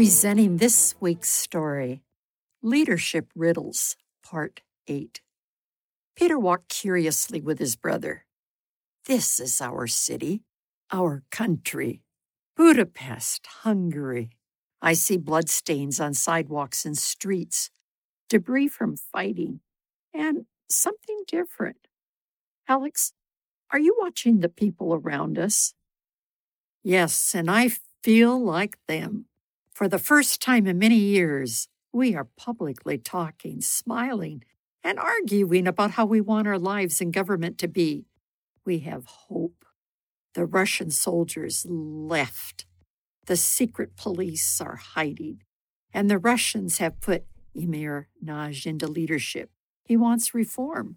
Presenting this week's story Leadership Riddles, Part 8. Peter walked curiously with his brother. This is our city, our country, Budapest, Hungary. I see bloodstains on sidewalks and streets, debris from fighting, and something different. Alex, are you watching the people around us? Yes, and I feel like them. For the first time in many years, we are publicly talking, smiling, and arguing about how we want our lives and government to be. We have hope. The Russian soldiers left. The secret police are hiding. And the Russians have put Imre Nagy into leadership. He wants reform.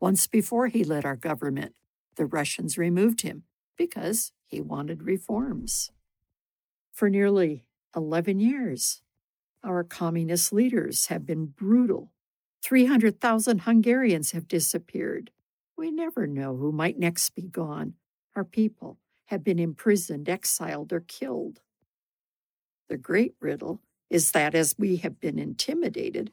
Once before he led our government, the Russians removed him because he wanted reforms. For nearly 11 years, our communist leaders have been brutal. 300,000 Hungarians have disappeared. We never know who might next be gone. Our people have been imprisoned, exiled, or killed. The great riddle is that as we have been intimidated,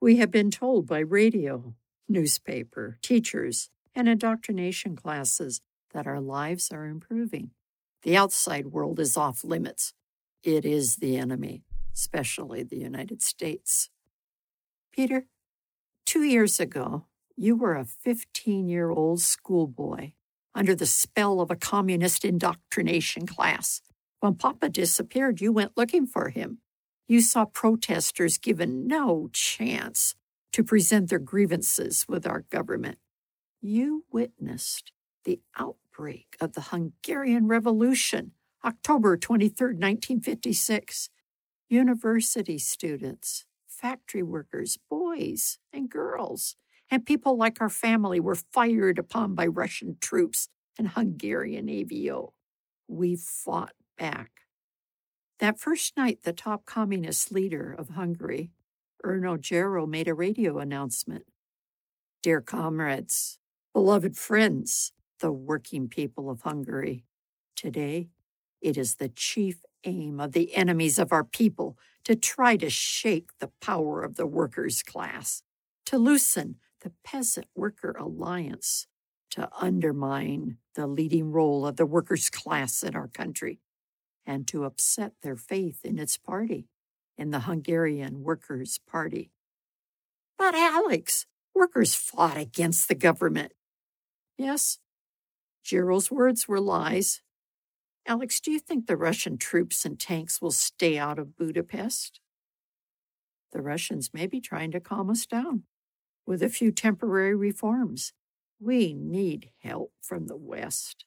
we have been told by radio, newspaper, teachers, and indoctrination classes that our lives are improving. The outside world is off limits. It is the enemy, especially the United States. Peter, two years ago, you were a 15 year old schoolboy under the spell of a communist indoctrination class. When Papa disappeared, you went looking for him. You saw protesters given no chance to present their grievances with our government. You witnessed the outbreak of the Hungarian Revolution, October 23, 1956. University students, factory workers, boys and girls, and people like our family were fired upon by Russian troops and Hungarian AVO. We fought back. That first night, the top communist leader of Hungary, Erno Gero, made a radio announcement. Dear comrades, beloved friends, the working people of Hungary, today it is the chief aim of the enemies of our people to try to shake the power of the workers' class, to loosen the peasant worker alliance, to undermine the leading role of the workers' class in our country, and to upset their faith in its party, in the Hungarian Workers' Party. But Alex, workers fought against the government. Yes, Gero's words were lies. Alex, do you think the Russian troops and tanks will stay out of Budapest? The Russians may be trying to calm us down with a few temporary reforms. We need help from the West.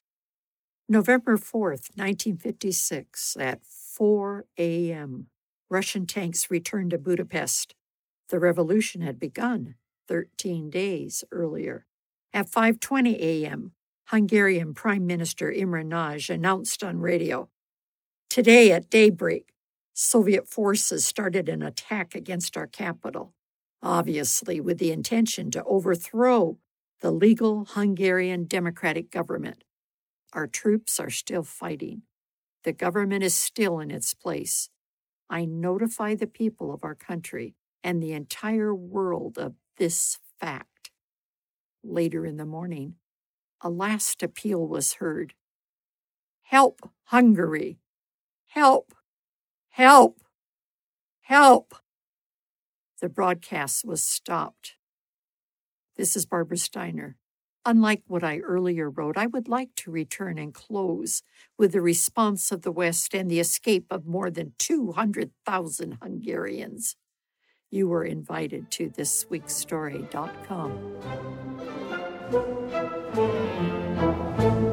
November 4th, 1956, at 4 a.m., Russian tanks returned to Budapest. The revolution had begun 13 days earlier. At 5:20 a.m., Hungarian Prime Minister Imre Nagy announced on radio, "Today at daybreak, Soviet forces started an attack against our capital, obviously with the intention to overthrow the legal Hungarian democratic government. Our troops are still fighting. The government is still in its place. I notify the people of our country and the entire world of this fact. Later in the morning, a last appeal was heard Help, Hungary! Help! Help! Help! The broadcast was stopped. This is Barbara Steiner. Unlike what I earlier wrote, I would like to return and close with the response of the West and the escape of more than 200,000 Hungarians. You were invited to thisweekstory.com. Thank you.